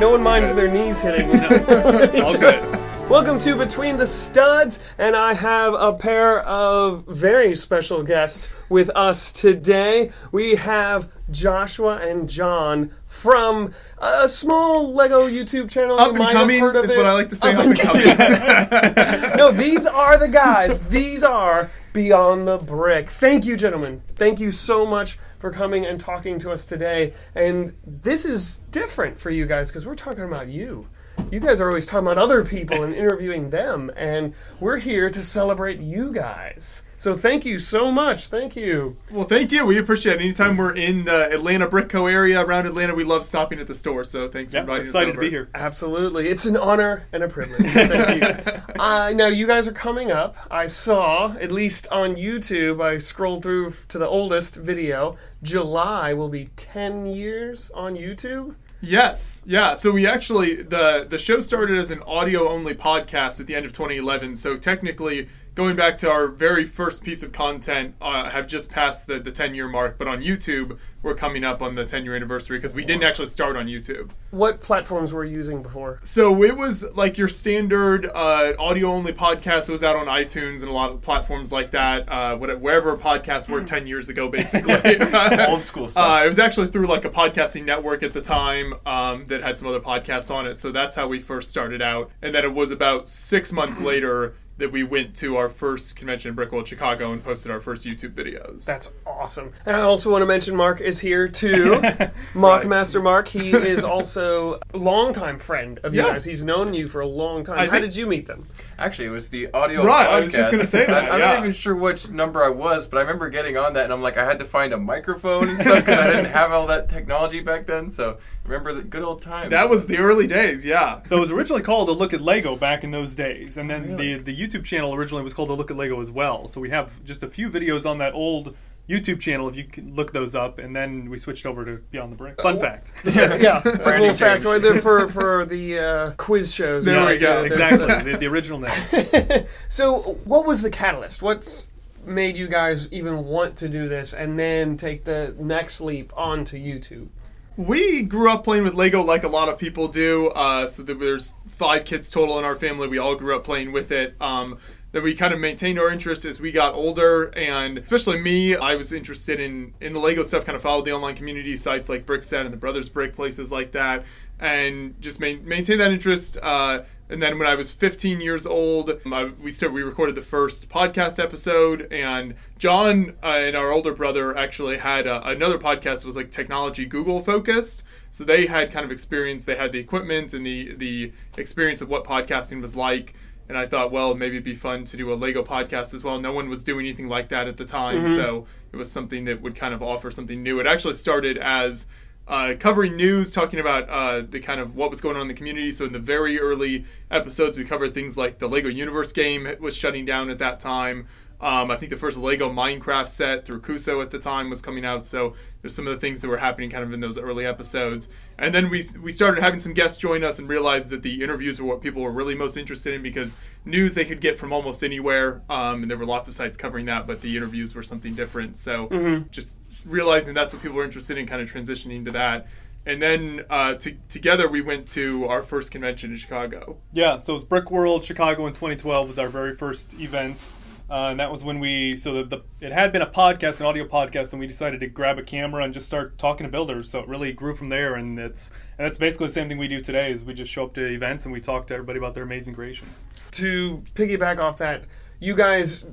No one minds their knees hitting. All good. Welcome to Between the Studs, and I have a pair of very special guests with us today. We have Joshua and John from a small Lego YouTube channel. Up you and coming have heard of is it. what I like to say. Up Up, and and coming. no, these are the guys. These are Beyond the Brick. Thank you, gentlemen. Thank you so much for coming and talking to us today. And this is different for you guys because we're talking about you. You guys are always talking about other people and interviewing them, and we're here to celebrate you guys. So thank you so much. Thank you. well, thank you. We appreciate it. Anytime we're in the Atlanta Brick Co. area around Atlanta, we love stopping at the store. So thanks Yeah, for we're inviting excited us to be here. Absolutely. It's an honor and a privilege. Thank you. Uh, now, you guys are coming up. I saw, at least on YouTube, I scrolled through to the oldest video. July will be 10 years on YouTube. Yes, yeah. So we actually the the show started as an audio only podcast at the end of 2011. So technically, going back to our very first piece of content, uh, have just passed the the 10 year mark. But on YouTube, we're coming up on the 10 year anniversary because we didn't actually start on YouTube. What platforms were you using before? So it was like your standard uh, audio only podcast. It was out on iTunes and a lot of platforms like that. Uh, whatever, wherever podcasts were 10 years ago, basically. Old school stuff. Uh, it was actually through like a podcasting network at the time um, that had some other podcasts on it. So that's how we first started out. And then it was about six months later that we went to our first convention in Brickworld, Chicago, and posted our first YouTube videos. That's awesome. And I also want to mention Mark is here too. Mock right. Master Mark. He is also a longtime friend of you Yeah. guys. He's known you for a long time. I How did you meet them? Actually, it was the audio. Right, podcast. I was just gonna say that, I, I'm yeah. not even sure which number I was, but I remember getting on that, and I'm like, I had to find a microphone and stuff because I didn't have all that technology back then. So remember the good old times. that was the early days, yeah. So it was originally called A Look at Lego back in those days, and then the the YouTube channel originally was called A Look at Lego as well. So we have just a few videos on that old YouTube channel if you can look those up, and then we switched over to Beyond the Brick. Fun fact. Yeah, yeah. a little Branding fact right there for for the uh, quiz shows. There we go. There's exactly, the, the original name. So, what was the catalyst? What's made you guys even want to do this and then take the next leap onto YouTube? We grew up playing with Lego like a lot of people do. Uh, so there's five kids total in our family. We all grew up playing with it. Um, that we kind of maintained our interest as we got older, and especially me, I was interested in in the Lego stuff. Kind of followed the online community sites like Brickset and the Brothers Brick places like that, and just main, maintained that interest. Uh, and then when I was 15 years old, um, we started, we recorded the first podcast episode, and John uh, and our older brother actually had uh, another podcast that was like technology Google focused. So they had kind of experience. They had the equipment and the the experience of what podcasting was like. And I thought, well, maybe it'd be fun to do a Lego podcast as well. No one was doing anything like that at the time, so it was something that would kind of offer something new. It actually started as uh, covering news, talking about uh, the kind of what was going on in the community. So in the very early episodes, we covered things like the Lego Universe game was shutting down at that time. Um, I think the first Lego Minecraft set through CUUSOO at the time was coming out. So there's some of the things that were happening kind of in those early episodes. And then we we started having some guests join us and realized that the interviews were what people were really most interested in because news they could get from almost anywhere. Um, and there were lots of sites covering that, but the interviews were something different. So just realizing that's what people were interested in, kind of transitioning to that. And then uh, to, together we went to our first convention in Chicago. Yeah, so it was Brickworld Chicago in 2012 was our very first event, uh, and that was when we so the, the it had been a podcast, an audio podcast, and we decided to grab a camera and just start talking to builders. So it really grew from there, and it's and that's basically the same thing we do today. Is we just show up to events and we talk to everybody about their amazing creations. To piggyback off that, you guys,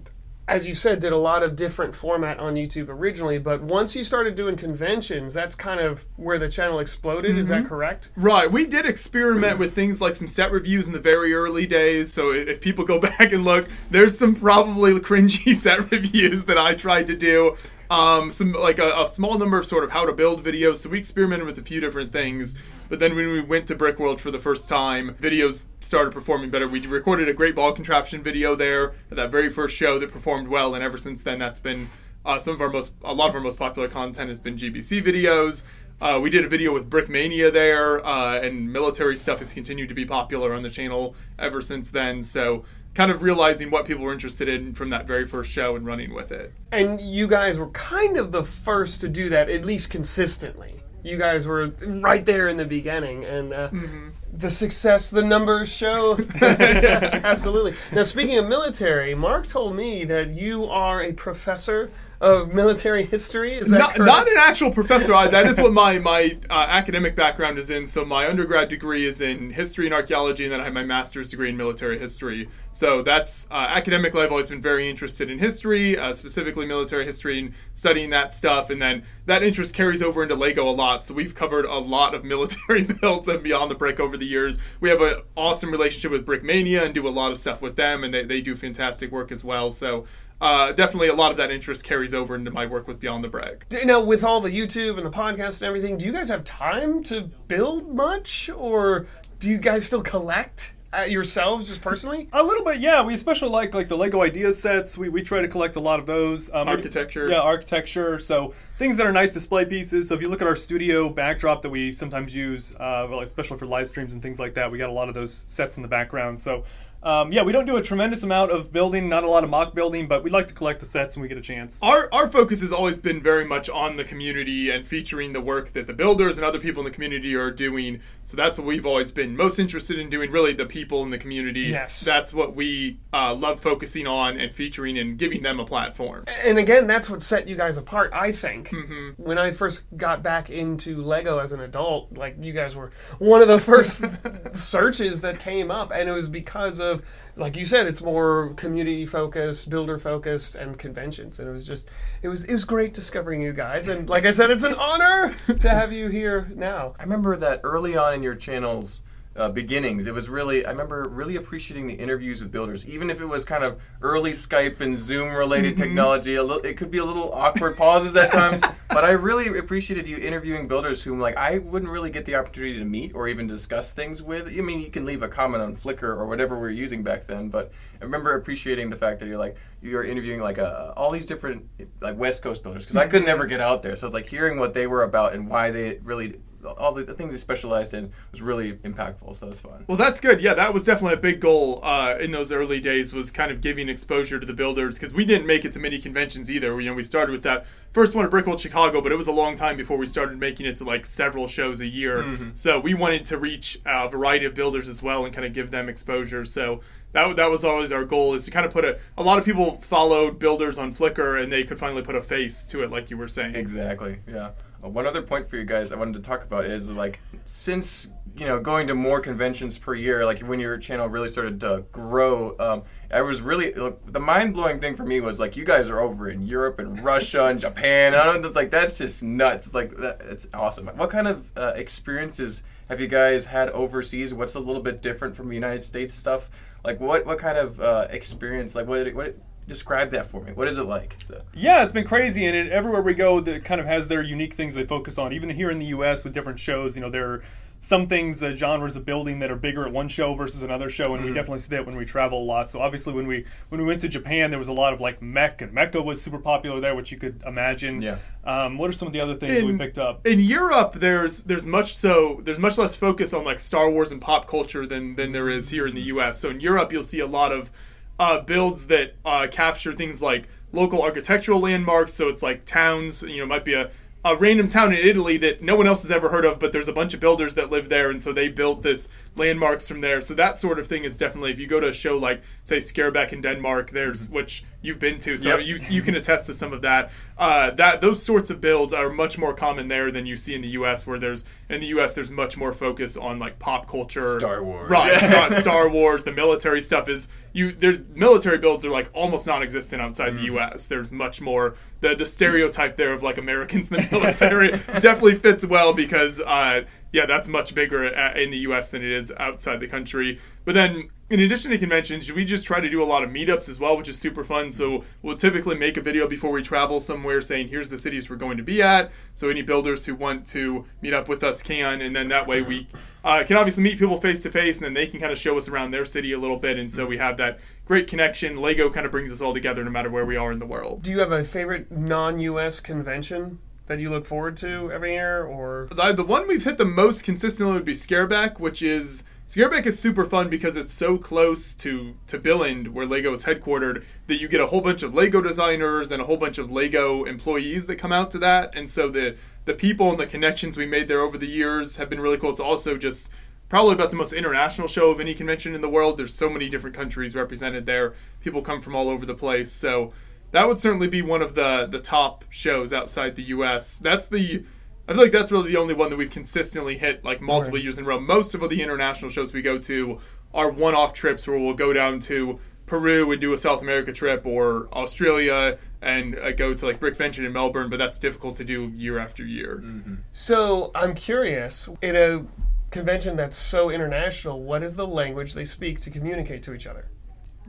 as you said, did a lot of different format on YouTube originally, but once you started doing conventions, that's kind of where the channel exploded. Is that mm-hmm. correct? Right, we did experiment with things like some set reviews in the very early days. So if if people go back and look, there's some probably cringy set reviews that I tried to do. Um, some like a, a small number of sort of how to build videos. So we experimented with a few different things. But then when we went to Brickworld for the first time, videos started performing better. We recorded a great ball contraption video there at that very first show that performed well, and ever since then, that's been uh, some of our most, a lot of our most popular content has been GBC videos. Uh, we did a video with Brickmania there, uh, and military stuff has continued to be popular on the channel ever since then. So, kind of realizing what people were interested in from that very first show and running with it. And you guys were kind of the first to do that, at least consistently. you guys were right there in the beginning, and uh, Mm-hmm. the success, the numbers show the success. Absolutely. Now, speaking of military, Mark told me that you are a professor of military history. Is that not, correct? not an actual professor. I, that is what my my uh, academic background is in. So my undergrad degree is in history and archaeology, and then I have my master's degree in military history. So that's uh, academically, I've always been very interested in history, uh, specifically military history, and studying that stuff. And then that interest carries over into Lego a lot. So we've covered a lot of military builds and beyond the brick over the years. We have an awesome relationship with Brickmania and do a lot of stuff with them, and they, they do fantastic work as well. So. Uh, definitely, a lot of that interest carries over into my work with Beyond the Brick. D- Now, with all the YouTube and the podcast and everything, do you guys have time to build much, or do you guys still collect uh, yourselves just personally? A little bit, yeah. We especially like like the Lego idea sets. We, we try to collect a lot of those. Um, Architecture. Yeah, architecture. So things that are nice display pieces. So if you look at our studio backdrop that we sometimes use, uh, well, especially for live streams and things like that, we got a lot of those sets in the background. So um, yeah, we don't do a tremendous amount of building, not a lot of MOC building, but we like to collect the sets when we get a chance. Our, our focus has always been very much on the community and featuring the work that the builders and other people in the community are doing. So that's what we've always been most interested in doing, really, the people in the community. Yes. That's what we uh, love focusing on and featuring and giving them a platform. And again, that's what set you guys apart, I think. Mm-hmm. When I first got back into Lego as an adult, like you guys were one of the first searches that came up, and it was because of, like you said, it's more community focused, builder focused, and conventions. And it was just, it was, it was great discovering you guys. And like I said, it's an honor to have you here now. I remember that early on in your channel's uh, beginnings, it was really, I remember really appreciating the interviews with builders, even if it was kind of early Skype and Zoom related technology. A little, it could be a little awkward pauses at times, but I really appreciated you interviewing builders whom, like, I wouldn't really get the opportunity to meet or even discuss things with. I mean, you can leave a comment on Flickr or whatever we were using back then, but I remember appreciating the fact that you're like, you're interviewing like uh, all these different like West Coast builders because I could never get out there. So it's like hearing what they were about and why they really all the, the things he specialized in was really impactful. So that's fun. Well, that's good. Yeah, that was definitely a big goal uh, in those early days was kind of giving exposure to the builders because we didn't make it to many conventions either. You know, we started with that first one at Brickworld Chicago, but it was a long time before we started making it to like several shows a year. So we wanted to reach a variety of builders as well and kind of give them exposure. So that, that was always our goal is to kind of put a a lot of people followed builders on Flickr and they could finally put a face to it like you were saying. Exactly. Yeah. Uh, one other point for you guys I wanted to talk about is like since you know going to more conventions per year, like when your channel really started to grow, um, I was really look, the mind blowing thing for me was like you guys are over in Europe and Russia and Japan. And I it's like that's just nuts. It's like that, it's awesome. What kind of uh, experiences have you guys had overseas? What's a little bit different from United States stuff? Like what what kind of uh, experience? Like what it what describe that for me? What is it like? So- Yeah, it's been crazy, and it, everywhere we go, that kind of has their unique things they focus on. Even here in the U.S. with different shows, you know, there are some things, uh, genres of building that are bigger at one show versus another show, and we definitely see that when we travel a lot. So obviously, when we when we went to Japan, there was a lot of like mech, and mecha was super popular there, which you could imagine. Yeah. Um, what are some of the other things that we picked up? in Europe, there's there's much so there's much less focus on like Star Wars and pop culture than than there is here in the U.S. So in Europe, you'll see a lot of uh, builds that uh, capture things like local architectural landmarks. So it's like towns. You know, might be a a random town in Italy that no one else has ever heard of, but there's a bunch of builders that live there, and so they built this landmarks from there. So that sort of thing is definitely if you go to a show like say Skaerbaek in Denmark, there's which you've been to, so Yep. you you can attest to some of that. Uh, that those sorts of builds are much more common there than you see in the U.S., where there's in the U.S. there's much more focus on like pop culture, Star Wars. right? Star, Star Wars, the military stuff is you. Their military builds are like almost non-existent outside the U.S. There's much more the the stereotype there of like Americans in the military definitely fits well because uh, yeah, that's much bigger uh, in the U.S. than it is outside the country. But then in addition to conventions, we just try to do a lot of meetups as well, which is super fun. So we'll typically make a video before we travel somewhere saying, here's the cities we're going to be at. So any builders who want to meet up with us can. And then that way we uh, can obviously meet people face to face and then they can kind of show us around their city a little bit. And so we have that great connection. Lego kind of brings us all together no matter where we are in the world. Do you have a favorite non-U.S. convention that you look forward to every year, or The, the one we've hit the most consistently would be Skaerbaek, which is Skaerbaek is super fun because it's so close to to Billund, where Lego is headquartered, that you get a whole bunch of Lego designers and a whole bunch of Lego employees that come out to that, and so the the people and the connections we made there over the years have been really cool. It's also just probably about the most international show of any convention in the world. There's so many different countries represented there. People come from all over the place, so that would certainly be one of the the top shows outside the U.S. That's the I feel like that's really the only one that we've consistently hit like multiple Right. years in a row. Most of the international shows we go to are one-off trips where we'll go down to Peru and do a South America trip, or Australia and uh, go to like Brickvention in Melbourne. But that's difficult to do year after year. So I'm curious, in a convention that's so international, what is the language they speak to communicate to each other?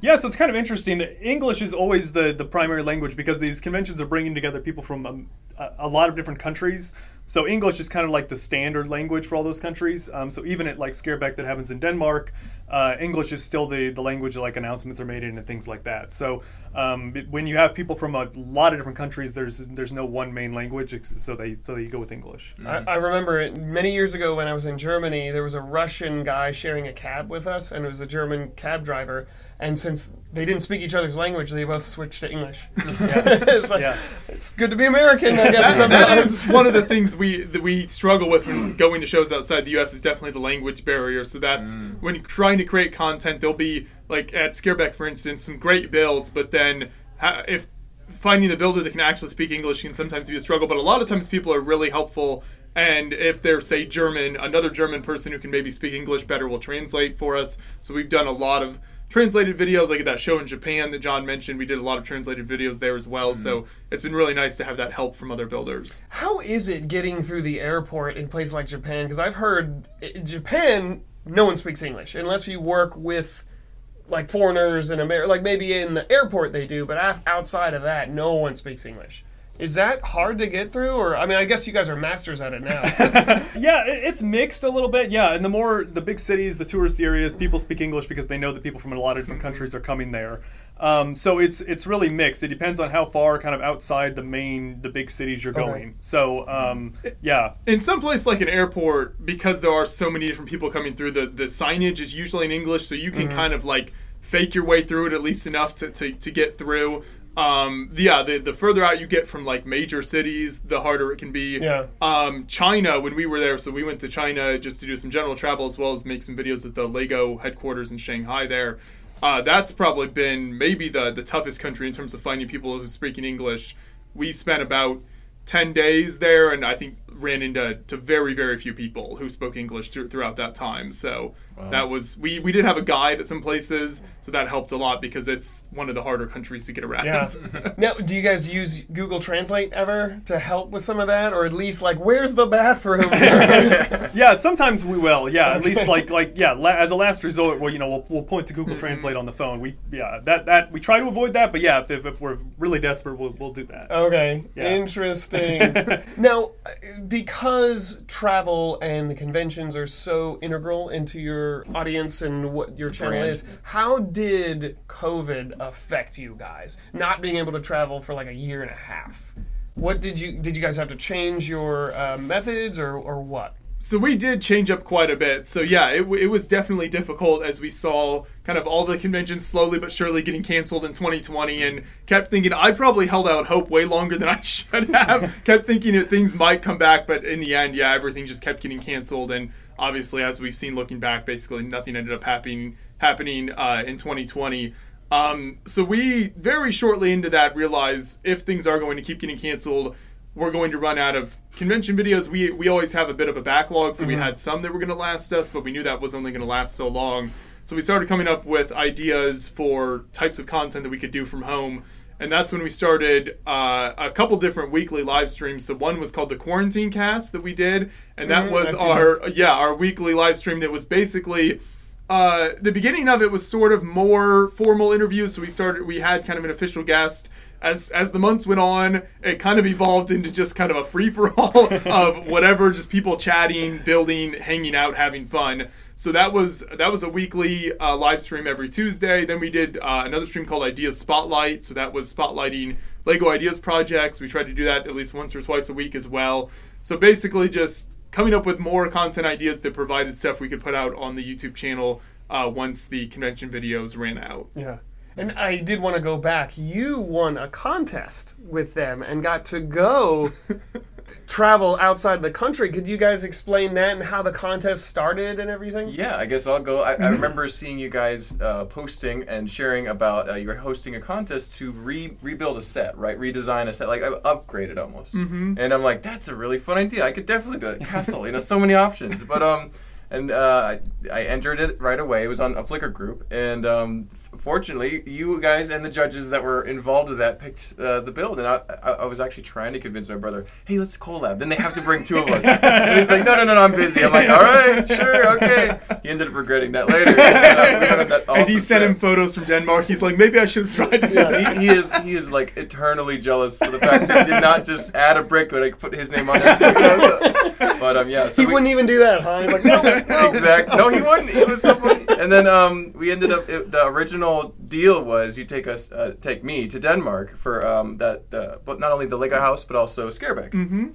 Yeah, so it's kind of interesting that English is always the, the primary language because these conventions are bringing together people from um, a, a lot of different countries. So English is kind of like the standard language for all those countries. Um, so even at like Skaerbaek that happens in Denmark, uh, English is still the, the language that like announcements are made in and things like that. So um, it- when you have people from a lot of different countries, there's there's no one main language, so they so they go with English. I, I remember it many years ago when I was in Germany, there was a Russian guy sharing a cab with us, and it was a German cab driver. And since they didn't speak each other's language, they both switched to English. it's, like, Yeah. it's good to be American, I guess. that Sometimes. Uh, is one of the things we that we struggle with when going to shows outside the U.S. is definitely the language barrier. So that's mm. when trying to create content. There'll be like at Skaerbaek, for instance, some great builds, but then ha- if finding the builder that can actually speak English can sometimes be a struggle. But a lot of times people are really helpful. And if they're, say, German, another German person who can maybe speak English better will translate for us. So we've done a lot of translated videos, like that show in Japan that John mentioned. We did a lot of translated videos there as well. So mm-hmm. it's been really nice to have that help from other builders. How is it getting through the airport in places like Japan? Because I've heard in Japan, no one speaks English unless you work with like foreigners in America. Like maybe in the airport they do, but af- outside of that, no one speaks English. Is that hard to get through? Or I mean, I guess you guys are masters at it now. Yeah, it's mixed a little bit. Yeah, and the more the big cities, the tourist areas, people speak English because they know that people from a lot of different countries are coming there. Um, so it's it's really mixed. It depends on how far, kind of outside the main the big cities you're Okay. going. So um, yeah, in some place like an airport, because there are so many different people coming through, the, the signage is usually in English, so you can kind of like fake your way through it at least enough to, to, to get through. Um, yeah, the, the further out you get from like major cities, the harder it can be. Yeah. Um, China, when we were there, so we went to China just to do some general travel as well as make some videos at the Lego headquarters in Shanghai there. Uh, that's probably been maybe the, the toughest country in terms of finding people who speak in English. We spent about 10 days there and I think ran into to very, very few people who spoke English thr- throughout that time. So that was, we, we did have a guide at some places, so that helped a lot because it's one of the harder countries to get around. yeah. Now, do you guys use Google Translate ever to help with some of that, or at least like, where's the bathroom? yeah. Sometimes we will. Yeah, at least like like yeah. La- as a last resort, well, you know, we'll, we'll point to Google mm-hmm. Translate on the phone. We yeah that that we try to avoid that, but yeah, if, if, if we're really desperate, we'll, we'll do that. Okay, Yeah. interesting. now, uh, because travel and the conventions are so integral into your audience and what your channel brand. is, how did COVID affect you guys? Not being able to travel for like a year and a half. What did you did you guys have to change your uh, methods or or what? So we did change up quite a bit. So yeah, it, it was definitely difficult as we saw kind of all the conventions slowly but surely getting canceled in 2020 and kept thinking I probably held out hope way longer than I should have. kept thinking that things might come back, but in the end, yeah, everything just kept getting canceled. And obviously, as we've seen looking back, basically nothing ended up happening happening uh, in 2020. Um, so we very shortly into that realized if things are going to keep getting canceled, we're going to run out of convention videos. We we always have a bit of a backlog, so we had some that were going to last us, but we knew that was only going to last so long. So we started coming up with ideas for types of content that we could do from home. And that's when we started uh, a couple different weekly live streams. So one was called the Quarantine Cast that we did, and that Mhm, was our yeah our weekly live stream that was basically uh, the beginning of it was sort of more formal interviews. So we started, we had kind of an official guest. As as the months went on, it kind of evolved into just kind of a free for all of whatever, just people chatting, building, hanging out, having fun. So that was that was a weekly uh, live stream every Tuesday. Then we did uh, another stream called Ideas Spotlight. So that was spotlighting Lego Ideas projects. We tried to do that at least once or twice a week as well. So basically, just coming up with more content ideas that provided stuff we could put out on the YouTube channel uh, once the convention videos ran out. Yeah. And I did want to go back. You won a contest with them and got to go travel outside the country. Could you guys explain that and how the contest started and everything? Yeah, I guess I'll go. I, I remember seeing you guys uh, posting and sharing about uh, you were hosting a contest to re- rebuild a set, right? Redesign a set, like uh, upgrade it almost. Mm-hmm. And I'm like, that's a really fun idea. I could definitely do it. Castle, you know, so many options. But um, and uh, I, I entered it right away. It was on a Flickr group, and um, fortunately, you guys and the judges that were involved with that picked uh, the build. And I, I, I was actually trying to convince my brother, hey, let's collab. Then they have to bring two of us. and he's like, no, no, no, no, I'm busy. I'm like, all right, sure, okay. He ended up regretting that later. Uh, we had As you sent him photos from Denmark, he's like, maybe I should have tried to do that. he, he is he is like eternally jealous for the fact that he did not just add a brick but I put his name on it too. but um yeah, so He we- wouldn't even do that, huh? He's like, no, no. exactly. No, he wouldn't. It was so funny. And then um, we ended up. It, the original deal was you take us, uh, take me to Denmark for um, that, uh, but not only the Lego house, but also Skaerbaek. Mm-hmm.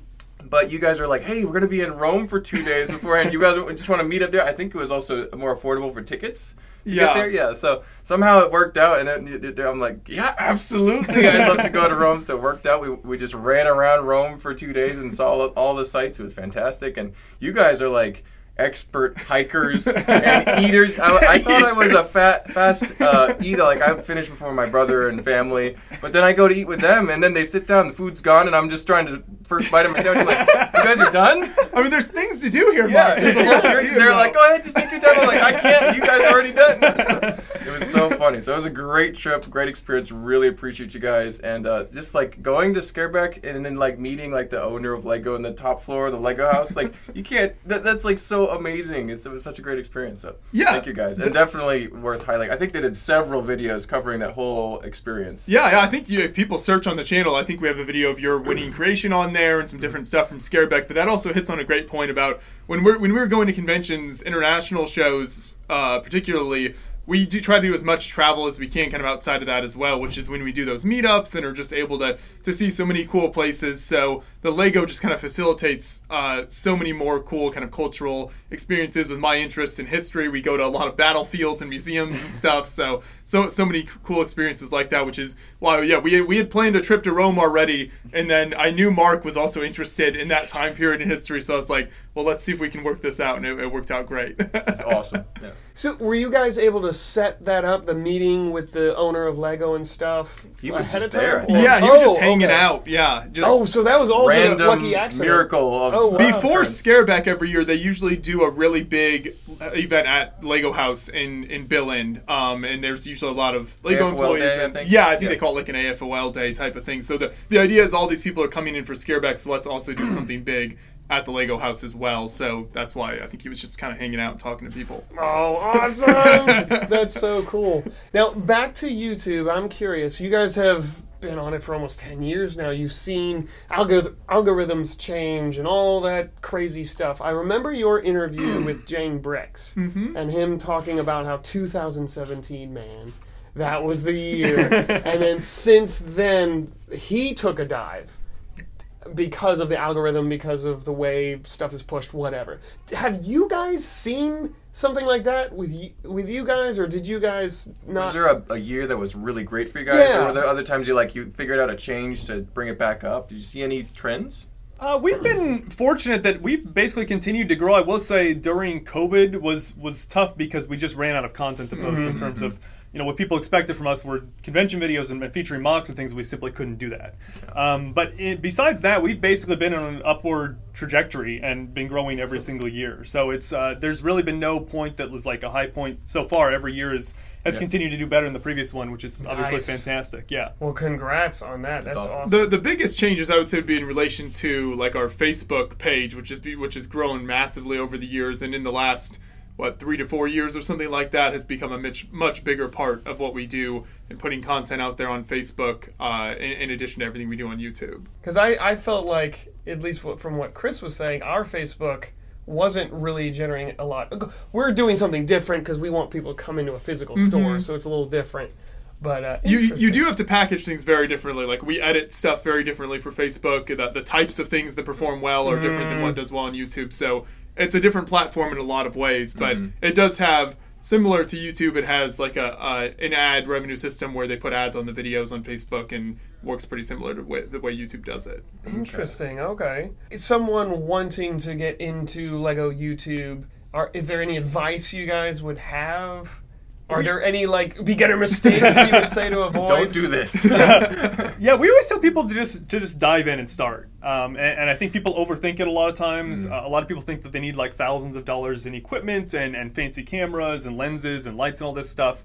But you guys are like, hey, we're gonna be in Rome for two days beforehand. You guys just want to meet up there. I think it was also more affordable for tickets. To Yeah. get there, yeah. So somehow it worked out, and it, I'm like, yeah, absolutely. I'd love to go to Rome. So it worked out. We, we just ran around Rome for two days and saw all, all the sights. It was fantastic. And you guys are like expert hikers and eaters. I, I thought I was a fat, fast uh, eater. Like I finished before my brother and family, but then I go to eat with them, and then they sit down, the food's gone, and I'm just trying to first bite of my sandwich. Like, you guys are done? I mean, there's things to do here, Yeah, Mark. There's a lot to they're, do they're like, go ahead, just take your time. I'm like, I can't. You guys are already done. it was so funny. So it was a great trip, great experience. Really appreciate you guys, and uh, just like going to Skaerbaek and then like meeting like the owner of Lego in the top floor of the Lego house. Like you can't. That, that's like so amazing. It's, it was such a great experience. So Yeah. thank you guys, and definitely worth highlighting. I think they did several videos covering that whole experience. Yeah, yeah, I think you, if people search on the channel, I think we have a video of your winning creation on there and some different stuff from Skaerbaek. But that also hits on a great point about when we're when we were going to conventions, international shows, uh, particularly. We do try to do as much travel as we can, kind of outside of that as well, which is when we do those meetups and are just able to to see so many cool places. So the Lego just kind of facilitates uh, so many more cool kind of cultural experiences. With my interest in history, we go to a lot of battlefields and museums and stuff. So so so many cool experiences like that, which is why yeah we we had planned a trip to Rome already, and then I knew Mark was also interested in that time period in history. So I was like, well, let's see if we can work this out, and it, it worked out great. It's awesome. Yeah. So, were you guys able to set that up, the meeting with the owner of Lego and stuff He was ahead just of time? there. Or- yeah, he was Oh, just hanging okay. out. Yeah, just Oh, so that was all just Random lucky accident. miracle of Oh, wow. Before. Skaerbaek every year, they usually do a really big uh, event at Lego House in in Billund, um, and there's usually a lot of Lego AFOL employees. day, I and, think? Yeah, I think Yeah. they call it like an AFOL day type of thing. So the the idea is all these people are coming in for Skaerbaek, so let's also do something big at the Lego House as well. So that's why I think he was just kind of hanging out and talking to people. Oh, awesome! That's so cool. Now, back to YouTube. I'm curious. You guys have been on it for almost 10 years now. You've seen algor- algorithms change and all that crazy stuff. I remember your interview with JangBricks mm-hmm. and him talking about how 2017, man, that was the year. and then since then, he took a dive because of the algorithm, because of the way stuff is pushed, whatever. Have you guys seen something like that with you, with you guys, or did you guys not? Was there a, a year that was really great for you guys, Yeah. or were there other times you like you figured out a change to bring it back up? Did you see any trends? Uh, we've been fortunate that we've basically continued to grow. I will say during COVID was was tough because we just ran out of content to post in terms of you know what people expected from us were convention videos and, and featuring MOCs and things. We simply couldn't do that. Um, but it, besides that, we've basically been on an upward trajectory and been growing every single year. So it's uh, there's really been no point that was like a high point so far. Every year is has Yeah. continued to do better than the previous one, which is obviously Nice. fantastic. Yeah. well, congrats on that. That's, awesome. awesome. The the biggest changes I would say would be in relation to like our Facebook page, which is be- which has grown massively over the years, and in the last what three to four years or something like that has become a much much bigger part of what we do and putting content out there on Facebook. Uh, in, in addition to everything we do on YouTube. Because I, I felt like, at least from what Chris was saying, our Facebook wasn't really generating a lot. We're doing something different because we want people to come into a physical store, so it's a little different. But uh, You, you do have to package things very differently. Like we edit stuff very differently for Facebook. The, the types of things that perform well are different than Mm. what does well on YouTube. So it's a different platform in a lot of ways. But Mm-hmm. it does have similar to YouTube. It has like a, a an ad revenue system where they put ads on the videos on Facebook and works pretty similar to way, the way YouTube does it. Interesting. Okay. Someone wanting to get into Lego YouTube, are, is there any advice you guys would have? Are there any like beginner mistakes you would say to avoid? Don't do this. Yeah, we always tell people to just to just dive in and start. Um, and, and I think people overthink it a lot of times. Uh, a lot of people think that they need like thousands of dollars in equipment and, and fancy cameras and lenses and lights and all this stuff.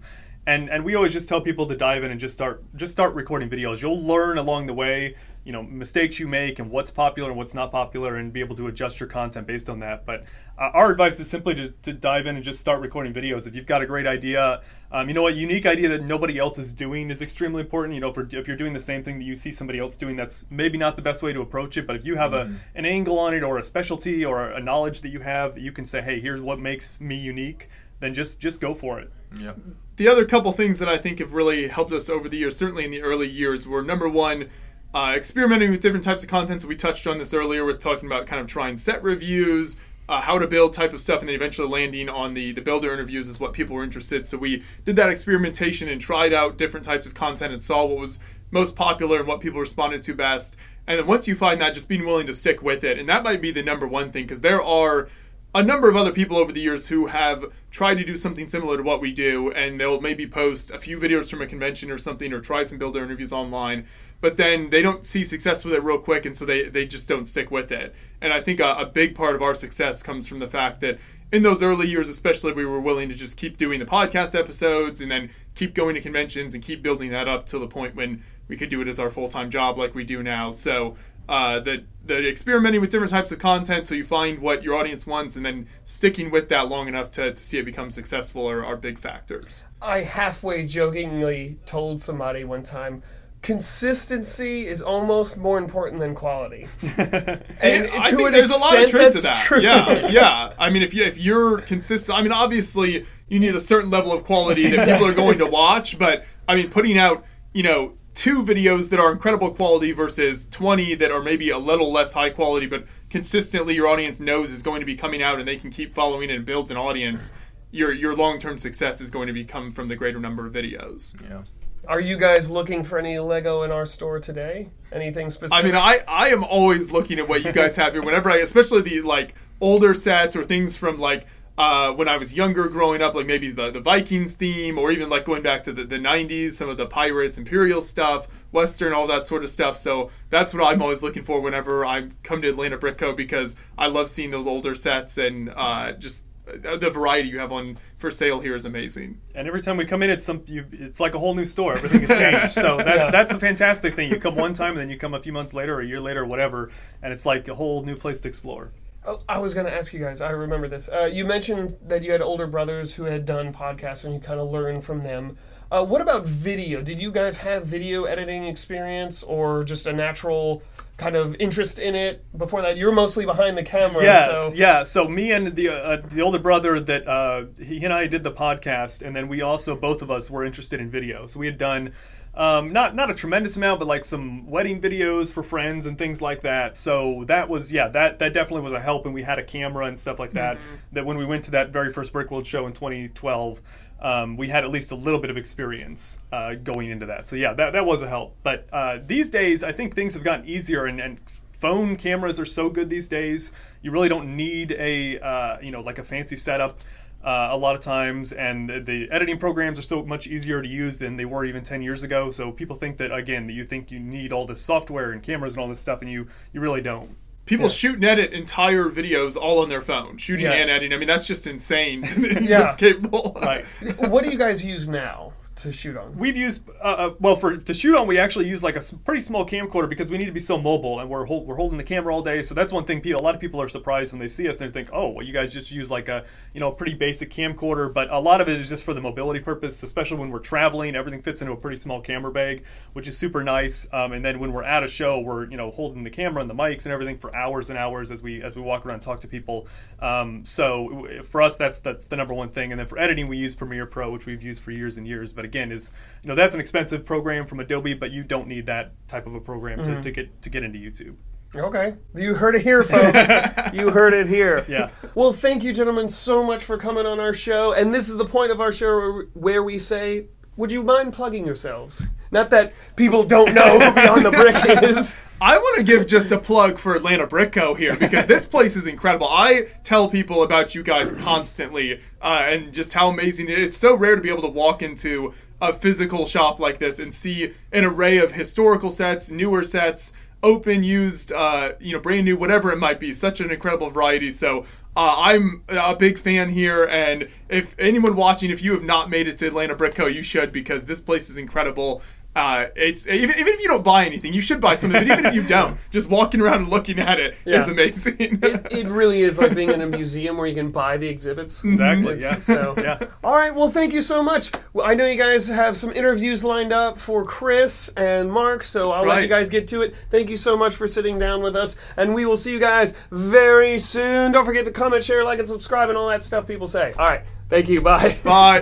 And and we always just tell people to dive in and just start just start recording videos. You'll learn along the way, you know, mistakes you make and what's popular and what's not popular, and be able to adjust your content based on that. But uh, our advice is simply to, to dive in and just start recording videos. If you've got a great idea, um, you know, a unique idea that nobody else is doing is extremely important. You know, for, if you're doing the same thing that you see somebody else doing, that's maybe not the best way to approach it. But if you have a an angle on it or a specialty or a knowledge that you have that you can say, hey, here's what makes me unique, then just just go for it. Yeah. The other couple things that I think have really helped us over the years, certainly in the early years, were number one, uh, experimenting with different types of content. So we touched on this earlier with talking about kind of trying set reviews, uh, how to build type of stuff, and then eventually landing on the the builder interviews is what people were interested. So we did that experimentation and tried out different types of content and saw what was most popular and what people responded to best. And then once you find that, just being willing to stick with it, and that might be the number one thing because there are a number of other people over the years who have tried to do something similar to what we do, and they'll maybe post a few videos from a convention or something, or try some builder interviews online, but then they don't see success with it real quick, and so they, they just don't stick with it. And I think a, a big part of our success comes from the fact that in those early years, especially, we were willing to just keep doing the podcast episodes and then keep going to conventions and keep building that up to the point when we could do it as our full time job like we do now. So uh, the the experimenting with different types of content so you find what your audience wants and then sticking with that long enough to, to see it become successful are, are big factors. I halfway jokingly told somebody one time, consistency is almost more important than quality. And I to think an there's a lot of truth to that. true. Yeah, yeah. I mean, if you if you're consistent, I mean, obviously you need a certain level of quality that people are going to watch. But I mean, putting out you know two videos that are incredible quality versus 20 that are maybe a little less high quality, but consistently your audience knows is going to be coming out and they can keep following and builds an audience. Your your long term success is going to be come from the greater number of videos. Yeah. Are you guys looking for any Lego in our store today? Anything specific? I mean, I, I am always looking at what you guys have here. Whenever I, especially the like older sets or things from like uh, when I was younger, growing up, like maybe the, the Vikings theme, or even like going back to the, the '90s, some of the Pirates, Imperial stuff, Western, all that sort of stuff. So that's what I'm always looking for whenever I come to Atlanta Brick Co. because I love seeing those older sets and uh, just uh, the variety you have on for sale here is amazing. And every time we come in, it's some you, it's like a whole new store. Everything has changed. so that's Yeah. that's the fantastic thing. You come one time, and then you come a few months later, or a year later, or whatever, and it's like a whole new place to explore. Oh, I was going to ask you guys. I remember this. Uh, you mentioned that you had older brothers who had done podcasts, and you kind of learned from them. Uh, what about video? Did you guys have video editing experience, or just a natural kind of interest in it before that? You're mostly behind the camera. Yes, so yeah. So me and the uh, the older brother that uh, he and I did the podcast, and then we also both of us were interested in video. So we had done um, not not a tremendous amount, but like some wedding videos for friends and things like that. So that was yeah, that that definitely was a help, and we had a camera and stuff like that. That when we went to that very first Brickworld show in 2012. Um, we had at least a little bit of experience uh, going into that. So yeah, that, that was a help. But uh, these days, I think things have gotten easier, and, and phone cameras are so good these days. You really don't need a uh, you know like a fancy setup. Uh, a lot of times, and the, the editing programs are so much easier to use than they were even 10 years ago. So people think that again that you think you need all this software and cameras and all this stuff, and you you really don't. People shoot and edit entire videos all on their phone, shooting Yes. and editing. I mean, that's just insane. Yeah. It's capable. Right. what do you guys use now to shoot on? We've used uh, uh, well for to shoot on. We actually use like a pretty small camcorder because we need to be so mobile, and we're hol- we're holding the camera all day. So that's one thing. People, a lot of people are surprised when they see us and they think, "Oh, well, you guys just use like a you know pretty basic camcorder." But a lot of it is just for the mobility purpose, especially when we're traveling. Everything fits into a pretty small camera bag, which is super nice. Um, and then when we're at a show, we're you know holding the camera and the mics and everything for hours and hours as we as we walk around and talk to people. Um, so for us, that's that's the number one thing. And then for editing, we use Premiere Pro, which we've used for years and years. But again is you know that's an expensive program from Adobe, but you don't need that type of a program to, mm-hmm. to get to get into YouTube. Okay. You heard it here, folks. you heard it here. Yeah. Well, thank you, gentlemen, so much for coming on our show. And this is the point of our show where- where we say, would you mind plugging yourselves? Not that people don't know who Beyond the Brick is. I want to give just a plug for Atlanta Brick Co. here because this place is incredible. I tell people about you guys constantly uh, and just how amazing it is. It's so rare to be able to walk into a physical shop like this and see an array of historical sets, newer sets, open, used, uh, you know, brand new, whatever it might be. Such an incredible variety. So uh, I'm a big fan here, and if anyone watching, if you have not made it to Atlanta Brick Co., you should because this place is incredible. Uh, it's even, even if you don't buy anything, you should buy something. But even if you don't, just walking around and looking at it is Yeah. amazing. It, it really is like being in a museum where you can buy the exhibits. Exactly. It's- Yeah. So, Yeah. all right. Well, thank you so much. Well, I know you guys have some interviews lined up for Chris and Mark, so I'll let you guys get to it. Thank you so much for sitting down with us, and we will see you guys very soon. Don't forget to comment, share, like, and subscribe, and all that stuff people say. All right. Thank you. Bye. Bye.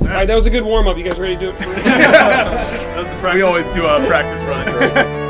All right. That was a good warm up. You guys ready to do it? For That was the practice. we always do a practice run.